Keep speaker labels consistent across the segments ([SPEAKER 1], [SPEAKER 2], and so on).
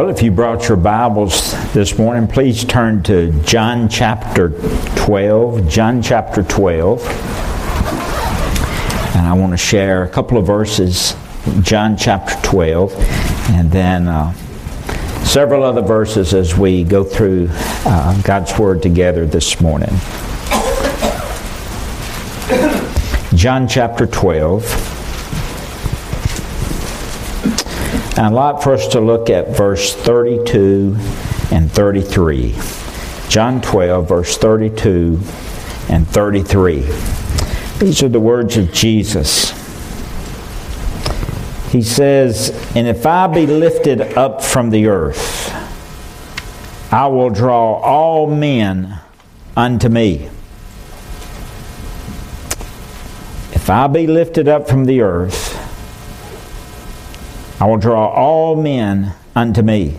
[SPEAKER 1] Well, if you brought your Bibles this morning, please turn to John chapter 12. John chapter 12. And I want to share a couple of verses, John chapter 12, and then uh, several other verses as we go through uh, God's Word together this morning. John chapter 12. I'd like for us to look at verse 32 and 33. John 12, verse 32 and 33. These are the words of Jesus. He says, And if I be lifted up from the earth, I will draw all men unto me. If I be lifted up from the earth, I will draw all men unto me.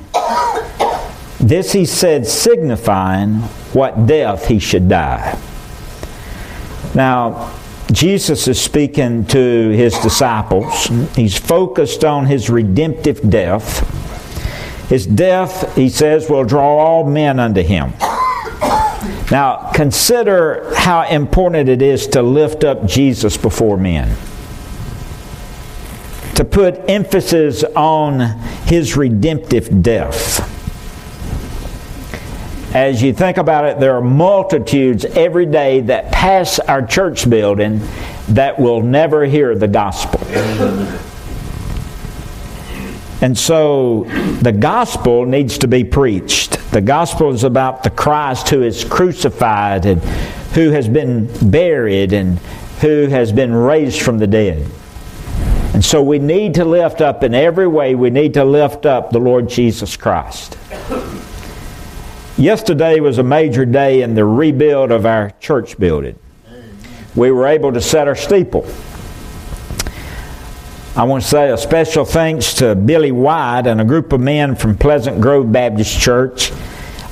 [SPEAKER 1] This he said, signifying what death he should die. Now, Jesus is speaking to his disciples. He's focused on his redemptive death. His death, he says, will draw all men unto him. Now, consider how important it is to lift up Jesus before men to put emphasis on his redemptive death. As you think about it, there are multitudes every day that pass our church building that will never hear the gospel. And so the gospel needs to be preached. The gospel is about the Christ who is crucified and who has been buried and who has been raised from the dead. And so we need to lift up in every way, we need to lift up the Lord Jesus Christ. Yesterday was a major day in the rebuild of our church building. We were able to set our steeple. I want to say a special thanks to Billy White and a group of men from Pleasant Grove Baptist Church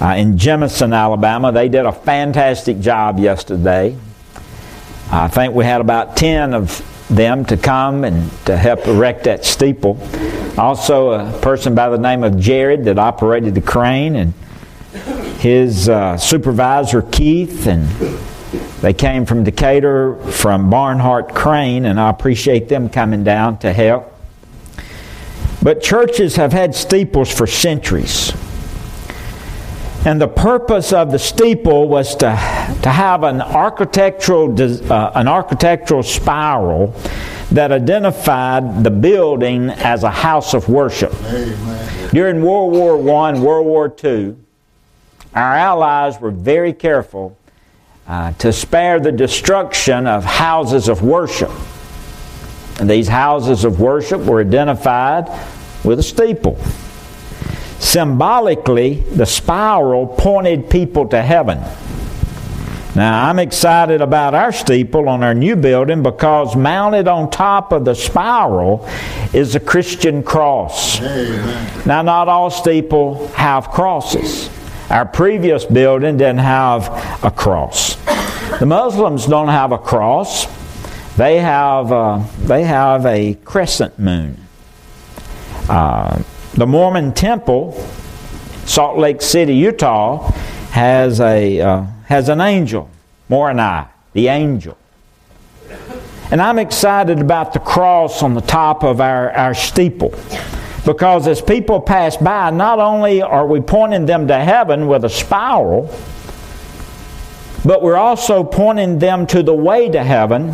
[SPEAKER 1] uh, in Jemison, Alabama. They did a fantastic job yesterday. I think we had about 10 of them to come and to help erect that steeple. Also, a person by the name of Jared that operated the crane, and his uh, supervisor Keith, and they came from Decatur from Barnhart Crane, and I appreciate them coming down to help. But churches have had steeples for centuries. And the purpose of the steeple was to, to have an architectural, uh, an architectural spiral that identified the building as a house of worship. Amen. During World War I, World War II, our allies were very careful uh, to spare the destruction of houses of worship. And these houses of worship were identified with a steeple. Symbolically, the spiral pointed people to heaven. Now, I'm excited about our steeple on our new building because mounted on top of the spiral is a Christian cross. Amen. Now, not all steeples have crosses. Our previous building didn't have a cross. The Muslims don't have a cross. They have, uh, they have a crescent moon. Uh, the Mormon Temple, Salt Lake City, Utah, has a uh, has an angel, Moroni, the angel. And I'm excited about the cross on the top of our, our steeple. Because as people pass by, not only are we pointing them to heaven with a spiral, but we're also pointing them to the way to heaven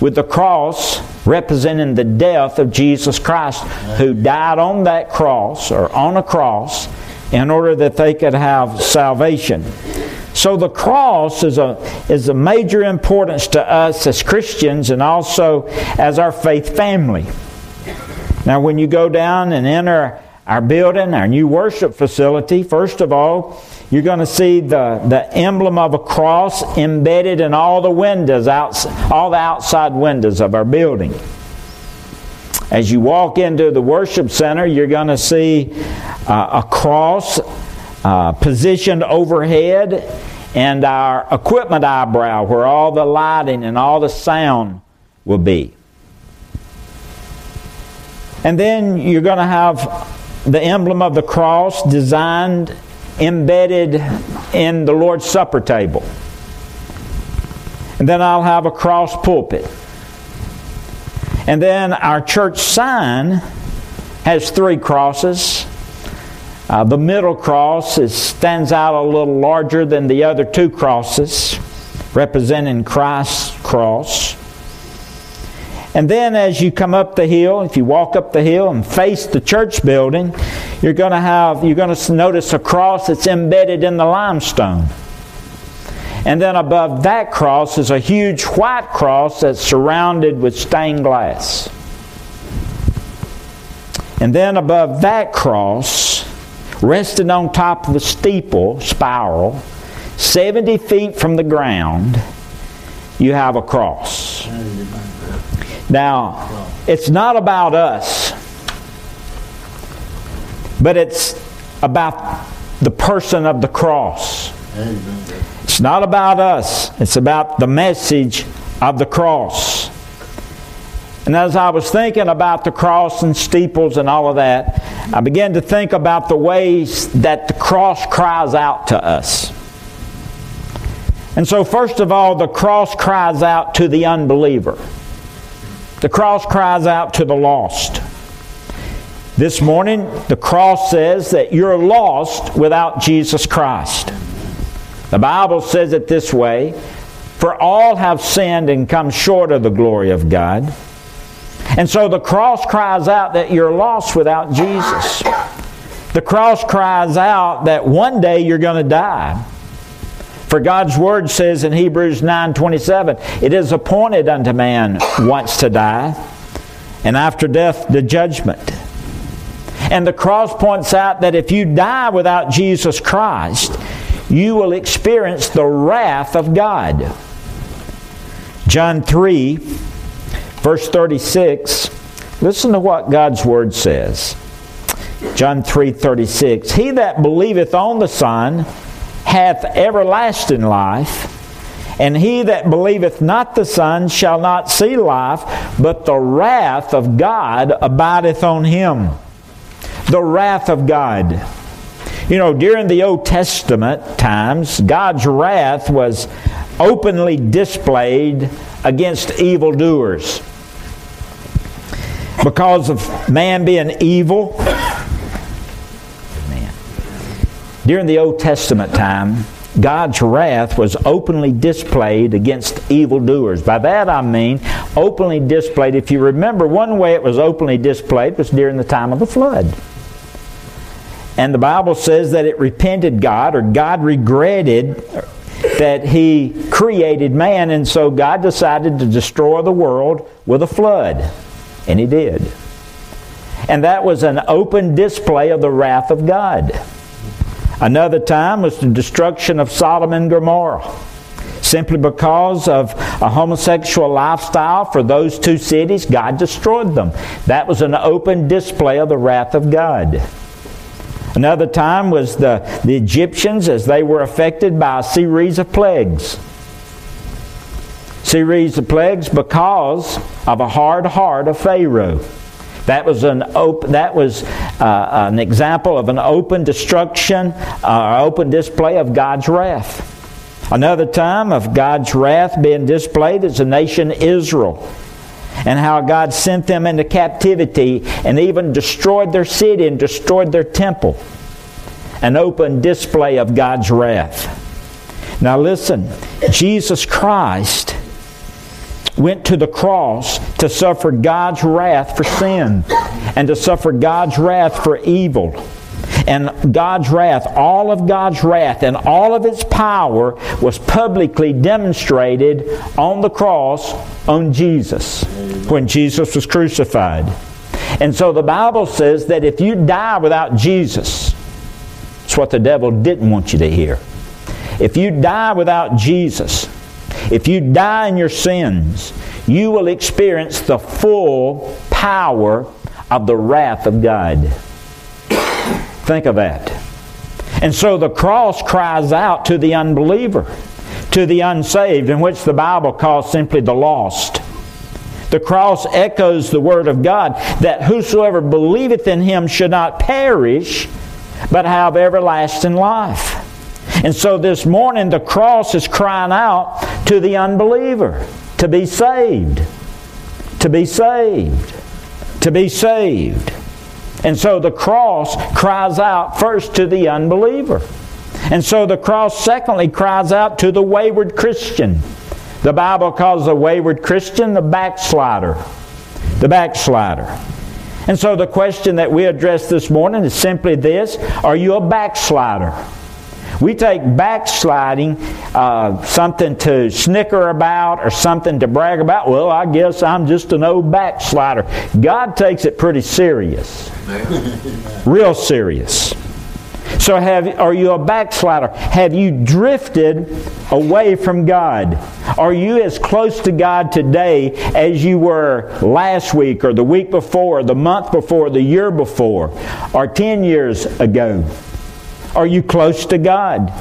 [SPEAKER 1] with the cross representing the death of Jesus Christ, who died on that cross or on a cross in order that they could have salvation. So the cross is a, is a major importance to us as Christians and also as our faith family. Now, when you go down and enter our building, our new worship facility, first of all, you're going to see the, the emblem of a cross embedded in all the windows, out, all the outside windows of our building. As you walk into the worship center, you're going to see uh, a cross uh, positioned overhead and our equipment eyebrow where all the lighting and all the sound will be. And then you're going to have the emblem of the cross designed, embedded in the Lord's Supper table. And then I'll have a cross pulpit. And then our church sign has three crosses. Uh, the middle cross is, stands out a little larger than the other two crosses, representing Christ's cross. And then as you come up the hill, if you walk up the hill and face the church building, you're going to have you're going to notice a cross that's embedded in the limestone. And then above that cross is a huge white cross that's surrounded with stained glass. And then above that cross, resting on top of a steeple spiral, 70 feet from the ground, you have a cross. Now, it's not about us, but it's about the person of the cross. It's not about us, it's about the message of the cross. And as I was thinking about the cross and steeples and all of that, I began to think about the ways that the cross cries out to us. And so, first of all, the cross cries out to the unbeliever. The cross cries out to the lost. This morning, the cross says that you're lost without Jesus Christ. The Bible says it this way For all have sinned and come short of the glory of God. And so the cross cries out that you're lost without Jesus. The cross cries out that one day you're going to die. For God's word says in Hebrews 9:27, it is appointed unto man once to die, and after death the judgment. And the cross points out that if you die without Jesus Christ, you will experience the wrath of God. John 3 verse 36, listen to what God's word says. John 3:36 He that believeth on the Son hath everlasting life, and he that believeth not the Son shall not see life, but the wrath of God abideth on him. The wrath of God. You know, during the Old Testament times, God's wrath was openly displayed against evildoers. Because of man being evil, During the Old Testament time, God's wrath was openly displayed against evildoers. By that I mean openly displayed. If you remember, one way it was openly displayed was during the time of the flood. And the Bible says that it repented God, or God regretted that He created man, and so God decided to destroy the world with a flood. And He did. And that was an open display of the wrath of God. Another time was the destruction of Sodom and Gomorrah. Simply because of a homosexual lifestyle for those two cities, God destroyed them. That was an open display of the wrath of God. Another time was the, the Egyptians as they were affected by a series of plagues. Series of plagues because of a hard heart of Pharaoh. That was an op- that was uh, an example of an open destruction, uh, open display of God's wrath. Another time of God's wrath being displayed is the nation Israel and how God sent them into captivity and even destroyed their city and destroyed their temple. An open display of God's wrath. Now listen, Jesus Christ went to the cross to suffer God's wrath for sin and to suffer God's wrath for evil. And God's wrath, all of God's wrath and all of its power was publicly demonstrated on the cross on Jesus when Jesus was crucified. And so the Bible says that if you die without Jesus, it's what the devil didn't want you to hear. If you die without Jesus, if you die in your sins, you will experience the full power of the wrath of God. Think of that. And so the cross cries out to the unbeliever, to the unsaved, in which the Bible calls simply the lost. The cross echoes the word of God that whosoever believeth in him should not perish, but have everlasting life. And so this morning, the cross is crying out to the unbeliever to be saved, to be saved, to be saved. And so the cross cries out first to the unbeliever. And so the cross, secondly, cries out to the wayward Christian. The Bible calls the wayward Christian the backslider. The backslider. And so the question that we address this morning is simply this Are you a backslider? We take backsliding uh, something to snicker about or something to brag about. Well, I guess I'm just an old backslider. God takes it pretty serious. Real serious. So, have, are you a backslider? Have you drifted away from God? Are you as close to God today as you were last week, or the week before, or the month before, the year before, or 10 years ago? Are you close to God?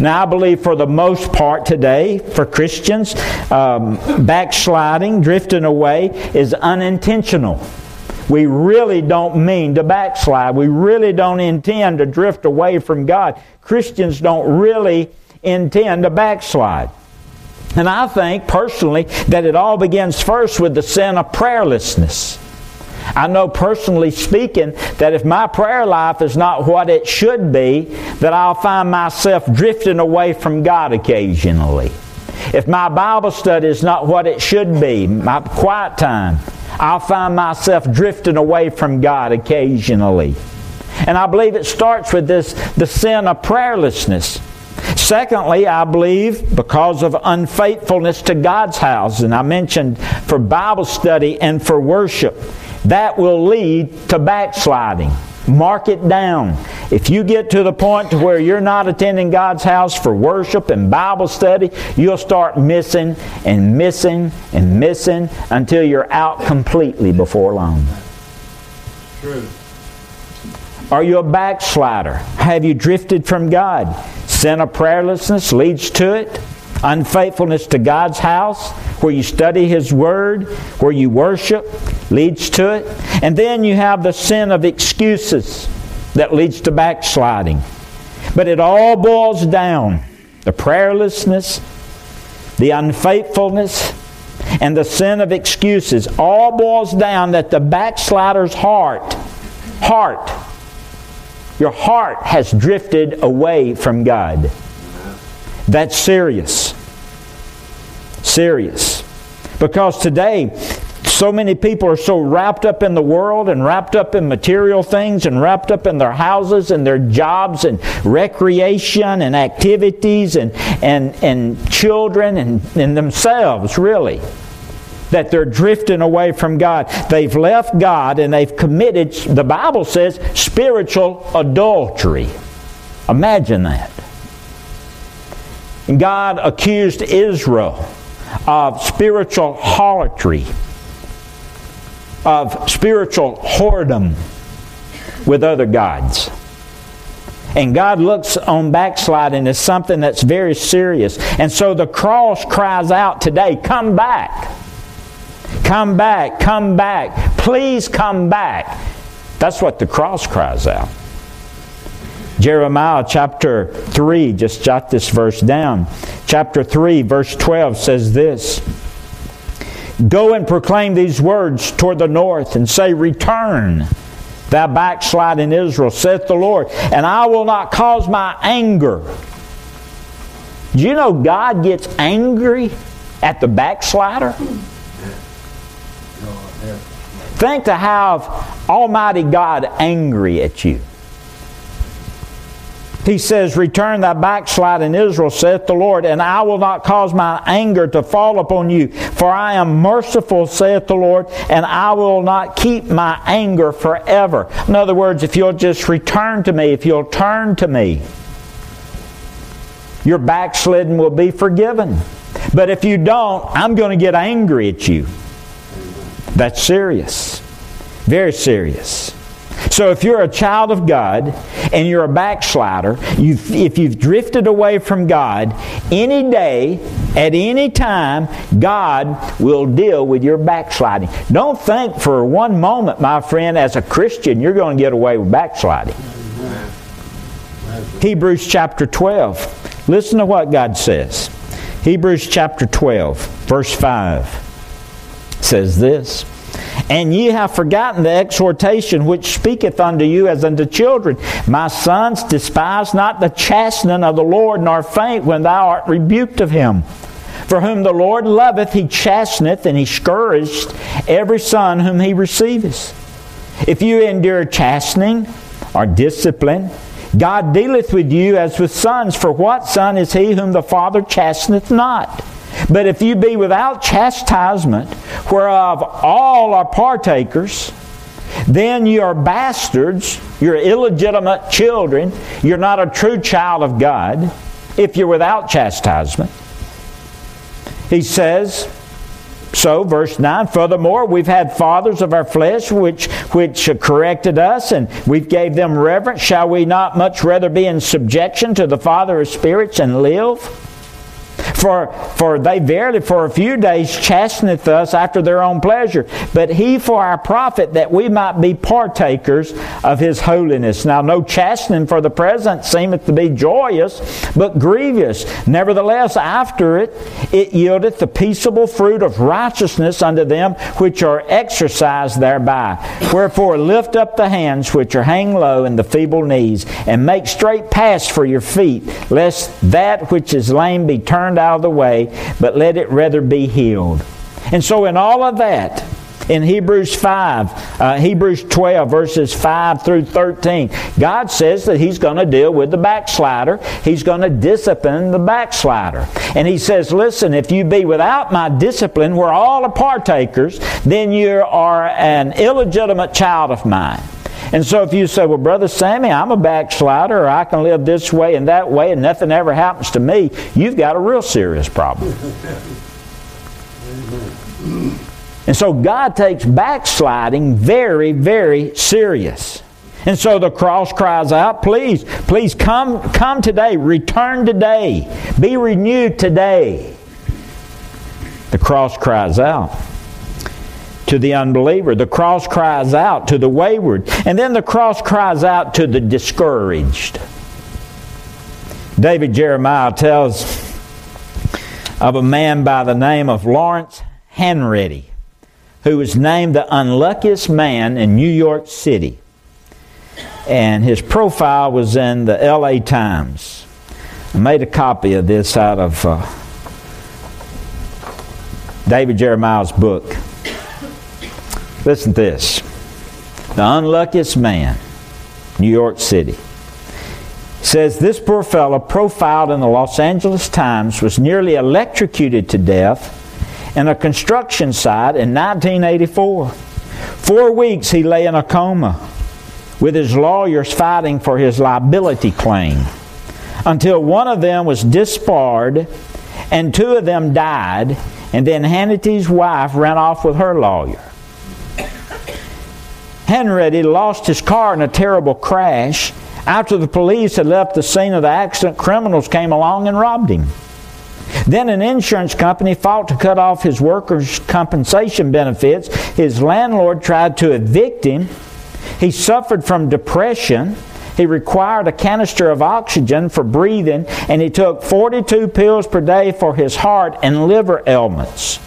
[SPEAKER 1] Now, I believe for the most part today, for Christians, um, backsliding, drifting away, is unintentional. We really don't mean to backslide. We really don't intend to drift away from God. Christians don't really intend to backslide. And I think personally that it all begins first with the sin of prayerlessness. I know personally speaking that if my prayer life is not what it should be, that I'll find myself drifting away from God occasionally. If my Bible study is not what it should be, my quiet time, I'll find myself drifting away from God occasionally. And I believe it starts with this the sin of prayerlessness. Secondly, I believe because of unfaithfulness to God's house, and I mentioned for Bible study and for worship, that will lead to backsliding. Mark it down. If you get to the point to where you're not attending God's house for worship and Bible study, you'll start missing and missing and missing until you're out completely before long. True. Are you a backslider? Have you drifted from God? Sin of prayerlessness leads to it. Unfaithfulness to God's house, where you study His Word, where you worship, leads to it. And then you have the sin of excuses that leads to backsliding. But it all boils down the prayerlessness, the unfaithfulness, and the sin of excuses all boils down that the backslider's heart, heart, your heart has drifted away from God. That's serious. Serious. Because today, so many people are so wrapped up in the world and wrapped up in material things and wrapped up in their houses and their jobs and recreation and activities and, and, and children and, and themselves, really, that they're drifting away from God. They've left God and they've committed, the Bible says, spiritual adultery. Imagine that. And God accused Israel of spiritual harlotry, of spiritual whoredom with other gods. And God looks on backsliding as something that's very serious. And so the cross cries out today come back. Come back. Come back. Please come back. That's what the cross cries out. Jeremiah chapter 3, just jot this verse down. Chapter 3, verse 12 says this Go and proclaim these words toward the north and say, Return, thou backsliding Israel, saith the Lord, and I will not cause my anger. Do you know God gets angry at the backslider? Think to have Almighty God angry at you. He says, Return thy backsliding Israel, saith the Lord, and I will not cause my anger to fall upon you. For I am merciful, saith the Lord, and I will not keep my anger forever. In other words, if you'll just return to me, if you'll turn to me, your backsliding will be forgiven. But if you don't, I'm going to get angry at you. That's serious. Very serious. So if you're a child of God and you're a backslider, you've, if you've drifted away from God, any day, At any time, God will deal with your backsliding. Don't think for one moment, my friend, as a Christian, you're going to get away with backsliding. Hebrews chapter 12. Listen to what God says. Hebrews chapter 12, verse 5 says this. And ye have forgotten the exhortation which speaketh unto you as unto children. My sons, despise not the chastening of the Lord, nor faint when thou art rebuked of him. For whom the Lord loveth, he chasteneth, and he scourgeth every son whom he receiveth. If you endure chastening or discipline, God dealeth with you as with sons, for what son is he whom the Father chasteneth not? But if you be without chastisement, whereof all are partakers, then you are bastards, you're illegitimate children, you're not a true child of God if you're without chastisement. He says, so, verse 9, furthermore, we've had fathers of our flesh which, which corrected us, and we've gave them reverence. Shall we not much rather be in subjection to the Father of spirits and live? For, for they verily for a few days chasteneth us after their own pleasure, but he for our profit that we might be partakers of his holiness. Now no chastening for the present seemeth to be joyous, but grievous. Nevertheless, after it, it yieldeth the peaceable fruit of righteousness unto them which are exercised thereby. Wherefore lift up the hands which are hang low and the feeble knees, and make straight paths for your feet, lest that which is lame be turned out out of the way, but let it rather be healed. And so, in all of that, in Hebrews 5, uh, Hebrews 12, verses 5 through 13, God says that He's going to deal with the backslider. He's going to discipline the backslider. And He says, listen, if you be without my discipline, we're all partakers, then you are an illegitimate child of mine. And so if you say, well, Brother Sammy, I'm a backslider, or I can live this way and that way, and nothing ever happens to me, you've got a real serious problem. And so God takes backsliding very, very serious. And so the cross cries out, please, please come, come today, return today, be renewed today. The cross cries out to the unbeliever. The cross cries out to the wayward. And then the cross cries out to the discouraged. David Jeremiah tells of a man by the name of Lawrence Hanratty, who was named the unluckiest man in New York City. And his profile was in the LA Times. I made a copy of this out of uh, David Jeremiah's book. Listen to this. The unluckiest man, New York City, says this poor fellow, profiled in the Los Angeles Times, was nearly electrocuted to death in a construction site in 1984. Four weeks he lay in a coma with his lawyers fighting for his liability claim until one of them was disbarred and two of them died, and then Hanratty's wife ran off with her lawyer. Hanratty lost his car in a terrible crash. After the police had left the scene of the accident, criminals came along and robbed him. Then an insurance company fought to cut off his workers' compensation benefits. His landlord tried to evict him. He suffered from depression. He required a canister of oxygen for breathing, and he took 42 pills per day for his heart and liver ailments.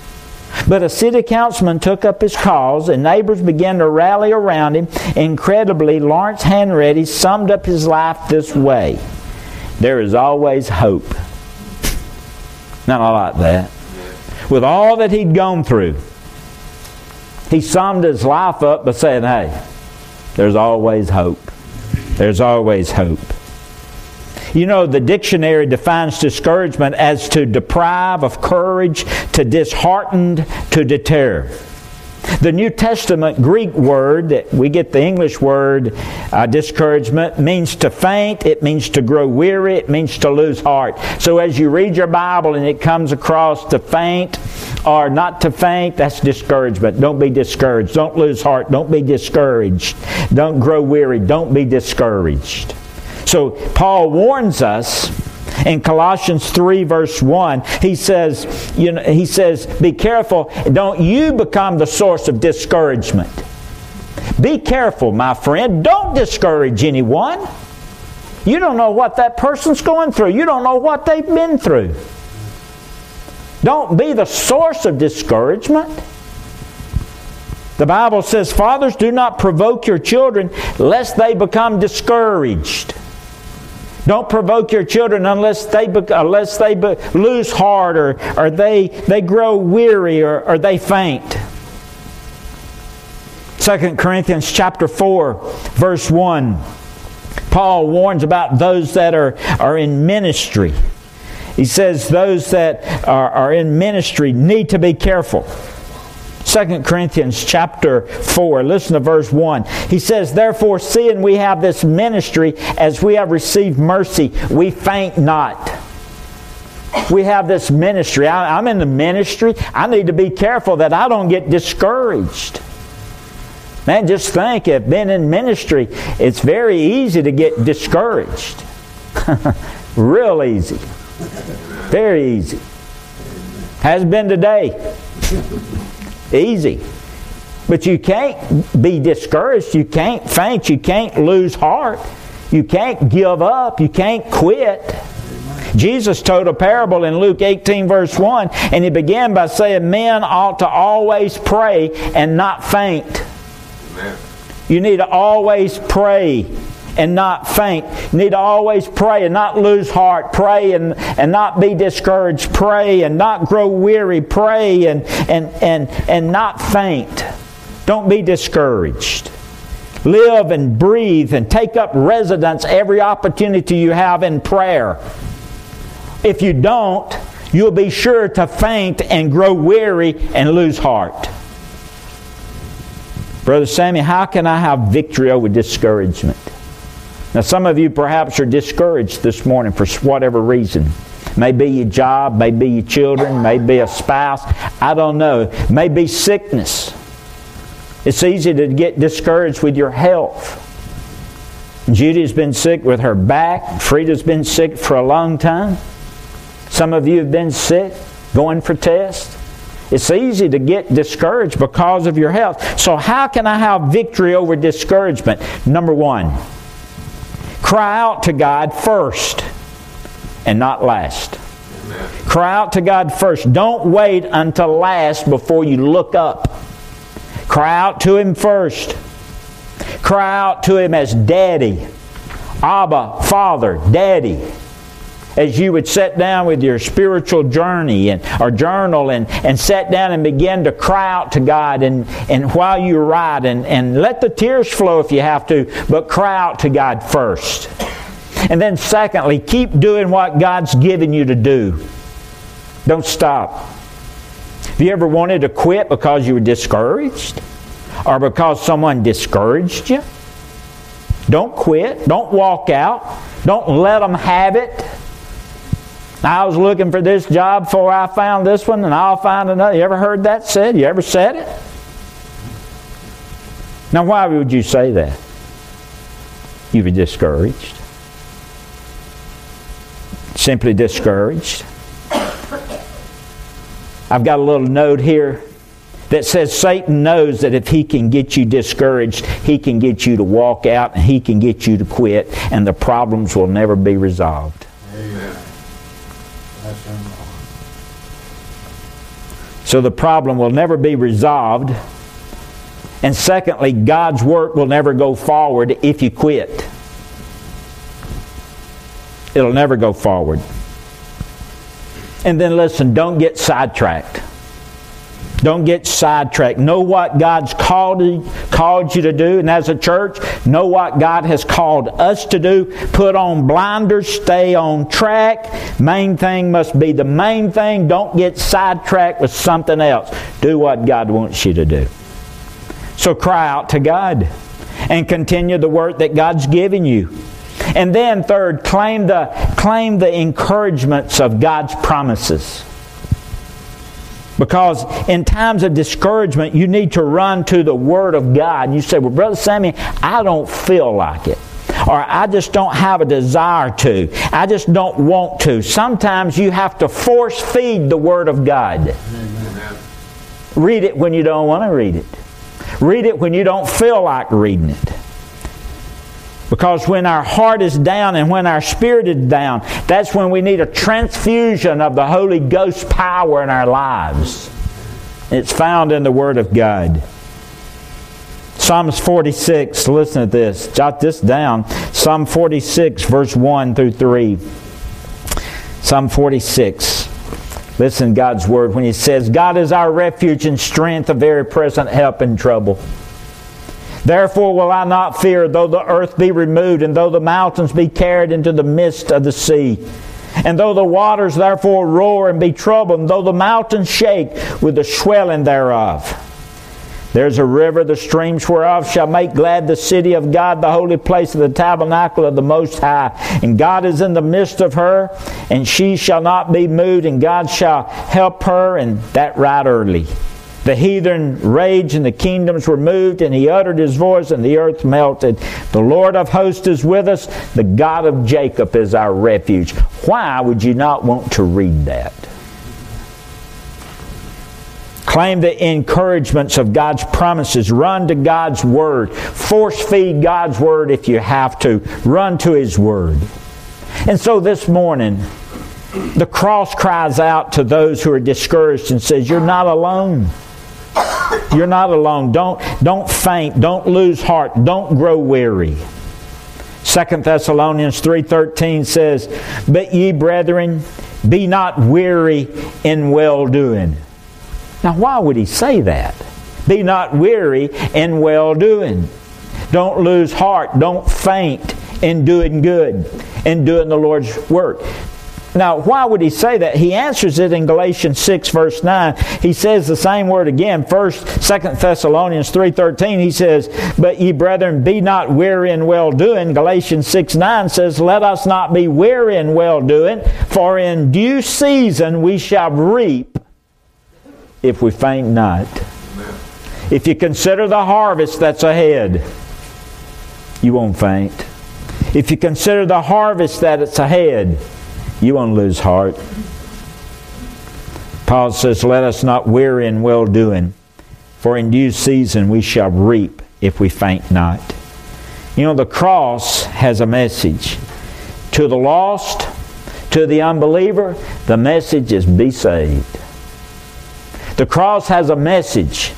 [SPEAKER 1] But a city councilman took up his cause, and neighbors began to rally around him. Incredibly, Lawrence Hanratty summed up his life this way There is always hope. Not I like that. With all that he'd gone through, he summed his life up by saying, Hey, there's always hope. There's always hope. You know, the dictionary defines discouragement as to deprive of courage, to disheartened, to deter. The New Testament Greek word that we get the English word uh, discouragement means to faint, it means to grow weary, it means to lose heart. So as you read your Bible and it comes across to faint or not to faint, that's discouragement. Don't be discouraged. Don't lose heart. Don't be discouraged. Don't grow weary. Don't be discouraged. So Paul warns us In Colossians 3 verse 1, he says, you know, he says, be careful, don't you become the source of discouragement. Be careful, my friend. Don't discourage anyone. You don't know what that person's going through. You don't know what they've been through. Don't be the source of discouragement. The Bible says, Fathers, do not provoke your children lest they become discouraged. Don't provoke your children unless they, unless they lose heart or, or they, they grow weary or, or they faint. 2 Corinthians chapter 4, verse 1. Paul warns about those that are, are in ministry. He says those that are, are in ministry need to be careful. 2 Corinthians chapter 4, listen to verse 1. He says, Therefore, seeing we have this ministry, as we have received mercy, we faint not. We have this ministry. I, I'm in the ministry. I need to be careful that I don't get discouraged. Man, just think if being in ministry, it's very easy to get discouraged. Real easy. Very easy. Has been today. Easy. But you can't be discouraged. You can't faint. You can't lose heart. You can't give up. You can't quit. Jesus told a parable in Luke 18, verse 1, and he began by saying, Men ought to always pray and not faint. You need to always pray and not faint. You need to always pray and not lose heart. Pray and, and not be discouraged. Pray and not grow weary. Pray and, and, and, and not faint. Don't be discouraged. Live and breathe and take up residence every opportunity you have in prayer. If you don't, you'll be sure to faint and grow weary and lose heart. Brother Sammy, how can I have victory over discouragement? Now, some of you perhaps are discouraged this morning for whatever reason. Maybe your job, maybe your children, maybe a spouse. I don't know. Maybe sickness. It's easy to get discouraged with your health. Judy's been sick with her back. Frida's been sick for a long time. Some of you have been sick, going for tests. It's easy to get discouraged because of your health. So, how can I have victory over discouragement? Number one, cry out to God first and not last. Amen. Cry out to God first. Don't wait until last before you look up. Cry out to Him first. Cry out to Him as Daddy, Abba, Father, Daddy as you would sit down with your spiritual journey and or journal and, and sit down and begin to cry out to God and, and while you write and, and let the tears flow if you have to, but cry out to God first. And then secondly, keep doing what God's given you to do. Don't stop. Have you ever wanted to quit because you were discouraged? Or because someone discouraged you? Don't quit. Don't walk out. Don't let them have it. I was looking for this job before I found this one, and I'll find another. You ever heard that said? You ever said it? Now, why would you say that? You were discouraged. Simply discouraged. I've got a little note here that says Satan knows that if he can get you discouraged, he can get you to walk out and he can get you to quit, and the problems will never be resolved. So the problem will never be resolved. And secondly, God's work will never go forward if you quit. It'll never go forward. And then listen, don't get sidetracked. Don't get sidetracked. Know what God's called called you to do. And as a church, know what God has called us to do. Put on blinders. Stay on track. Main thing must be the main thing. Don't get sidetracked with something else. Do what God wants you to do. So cry out to God and continue the work that God's given you. And then third, claim the, claim the encouragements of God's promises. Because in times of discouragement, you need to run to the Word of God. You say, Well, Brother Sammy, I don't feel like it. or I just don't have a desire to. I just don't want to. Sometimes you have to force feed the Word of God. Amen. Read it when you don't want to read it. Read it when you don't feel like reading it. Because when our heart is down and when our spirit is down, that's when we need a transfusion of the Holy Ghost power in our lives. It's found in the Word of God. Psalms 46, listen to this. Jot this down. Psalm 46, verse 1 through 3. Psalm 46. Listen God's word when He says, God is our refuge and strength, a very present help in trouble. Therefore will I not fear, though the earth be removed, and though the mountains be carried into the midst of the sea. And though the waters therefore roar and be troubled, and though the mountains shake with the swelling thereof. There's a river, the streams whereof shall make glad the city of God, the holy place of the tabernacle of the Most High. And God is in the midst of her, and she shall not be moved, and God shall help her, and that right early. The heathen raged and the kingdoms were moved, and he uttered his voice, and the earth melted. The Lord of hosts is with us. The God of Jacob is our refuge. Why would you not want to read that? Claim the encouragements of God's promises. Run to God's Word. Force feed God's Word if you have to. Run to His Word. And so this morning, the cross cries out to those who are discouraged and says, You're not alone. You're not alone. Don't, don't faint. Don't lose heart. Don't grow weary. 2 Thessalonians 3.13 says, But ye, brethren, be not weary in well-doing. Now, why would he say that? Be not weary in well-doing. Don't lose heart. Don't faint in doing good, in doing the Lord's work. Now, why would he say that? He answers it in Galatians 6, verse 9. He says the same word again. First, Second Thessalonians 3.13, he says, But ye brethren, be not weary in well-doing. Galatians 6, 9 says, Let us not be weary in well-doing, for in due season we shall reap if we faint not. If you consider the harvest that's ahead, you won't faint. If you consider the harvest that it's ahead, you won't lose heart. Paul says, Let us not weary in well doing, for in due season we shall reap if we faint not. You know, the cross has a message. To the lost, to the unbeliever, the message is be saved. The cross has a message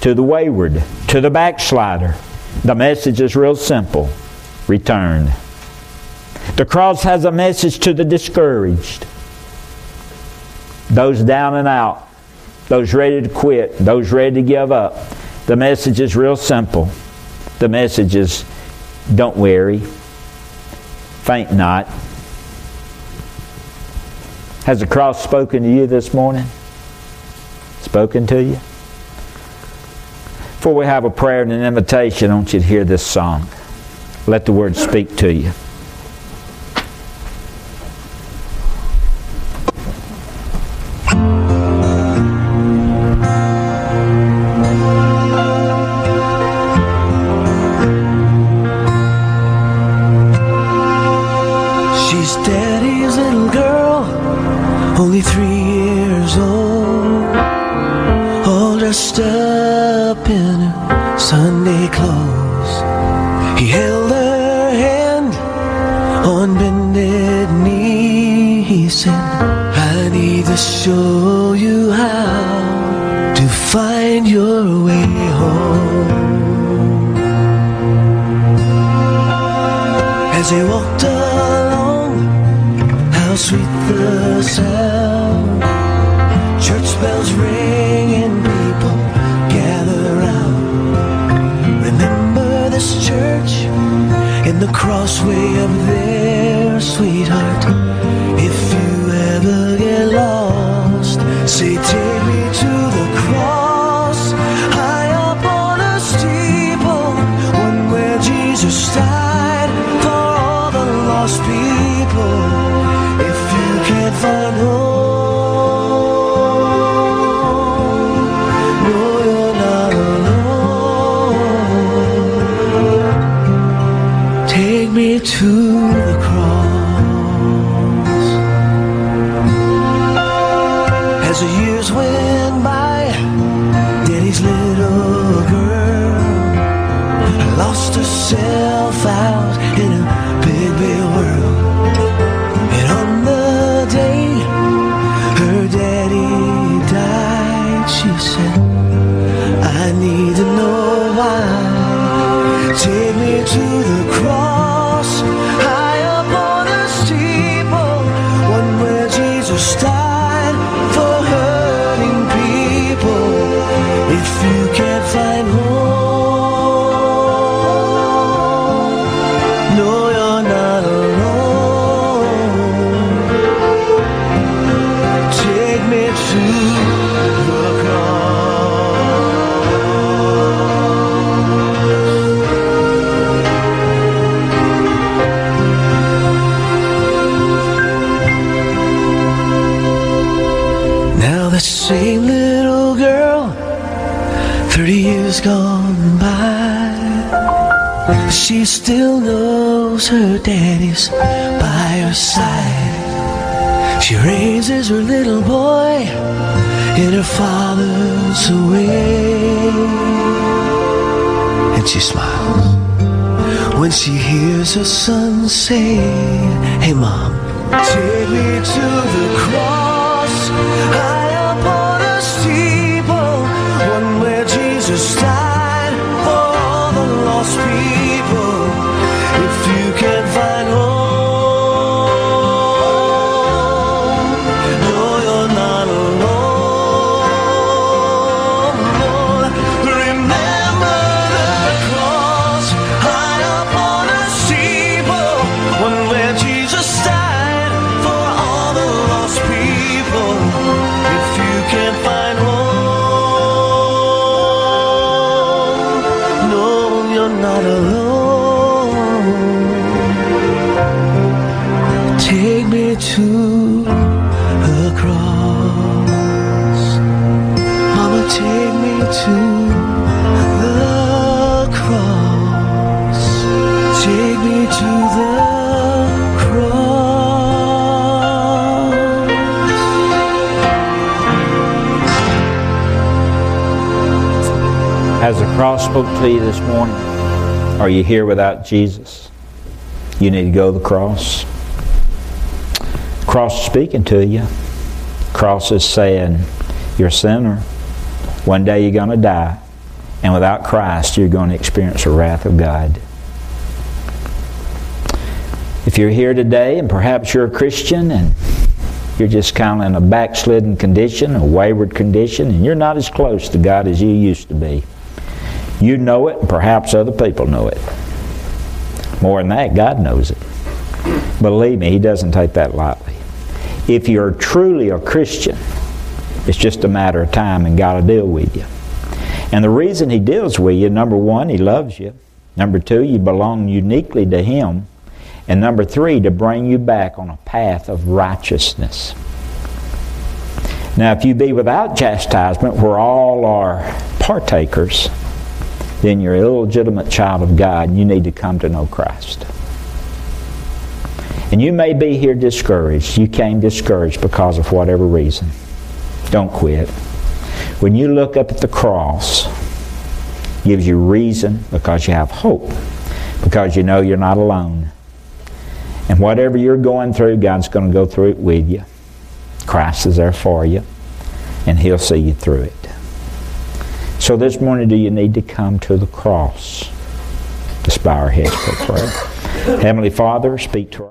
[SPEAKER 1] to the wayward, to the backslider. The message is real simple return. The cross has a message to the discouraged, those down and out, those ready to quit, those ready to give up. The message is real simple. The message is don't weary, faint not. Has the cross spoken to you this morning? Spoken to you? Before we have a prayer and an invitation, I want you to hear this song. Let the word speak to you.
[SPEAKER 2] Sunday clothes. He held her hand on bended knee. He said, I need to show you how to find your way home. As they walked along, how sweet the sound. Church bells ring. the crossway of up there, sweetheart. If you ever get lost, say, to the The same little girl, 30 years gone by, she still knows her daddy's by her side. She raises her little boy in her father's way. And she smiles when she hears her son say, Hey, mom, take me to the cross, high Jesus died for the lost people.
[SPEAKER 1] Cross spoke to you this morning? Are you here without Jesus? You need to go to the cross. Cross is speaking to you. Cross is saying, You're a sinner. One day you're going to die. And without Christ, you're going to experience the wrath of God. If you're here today and perhaps you're a Christian and you're just kind of in a backslidden condition, a wayward condition, and you're not as close to God as you used to be. You know it, and perhaps other people know it. More than that, God knows it. Believe me, He doesn't take that lightly. If you're truly a Christian, it's just a matter of time and God will deal with you. And the reason He deals with you, number one, He loves you. Number two, you belong uniquely to Him. And number three, to bring you back on a path of righteousness. Now, if you be without chastisement, where all are partakers, then you're an illegitimate child of God and you need to come to know Christ. And you may be here discouraged. You came discouraged because of whatever reason. Don't quit. When you look up at the cross, gives you reason because you have hope, because you know you're not alone. And whatever you're going through, God's going to go through it with you. Christ is there for you, and He'll see you through it. So this morning, do you need to come to the cross? Let's bow our heads for prayer. Heavenly Father, speak to our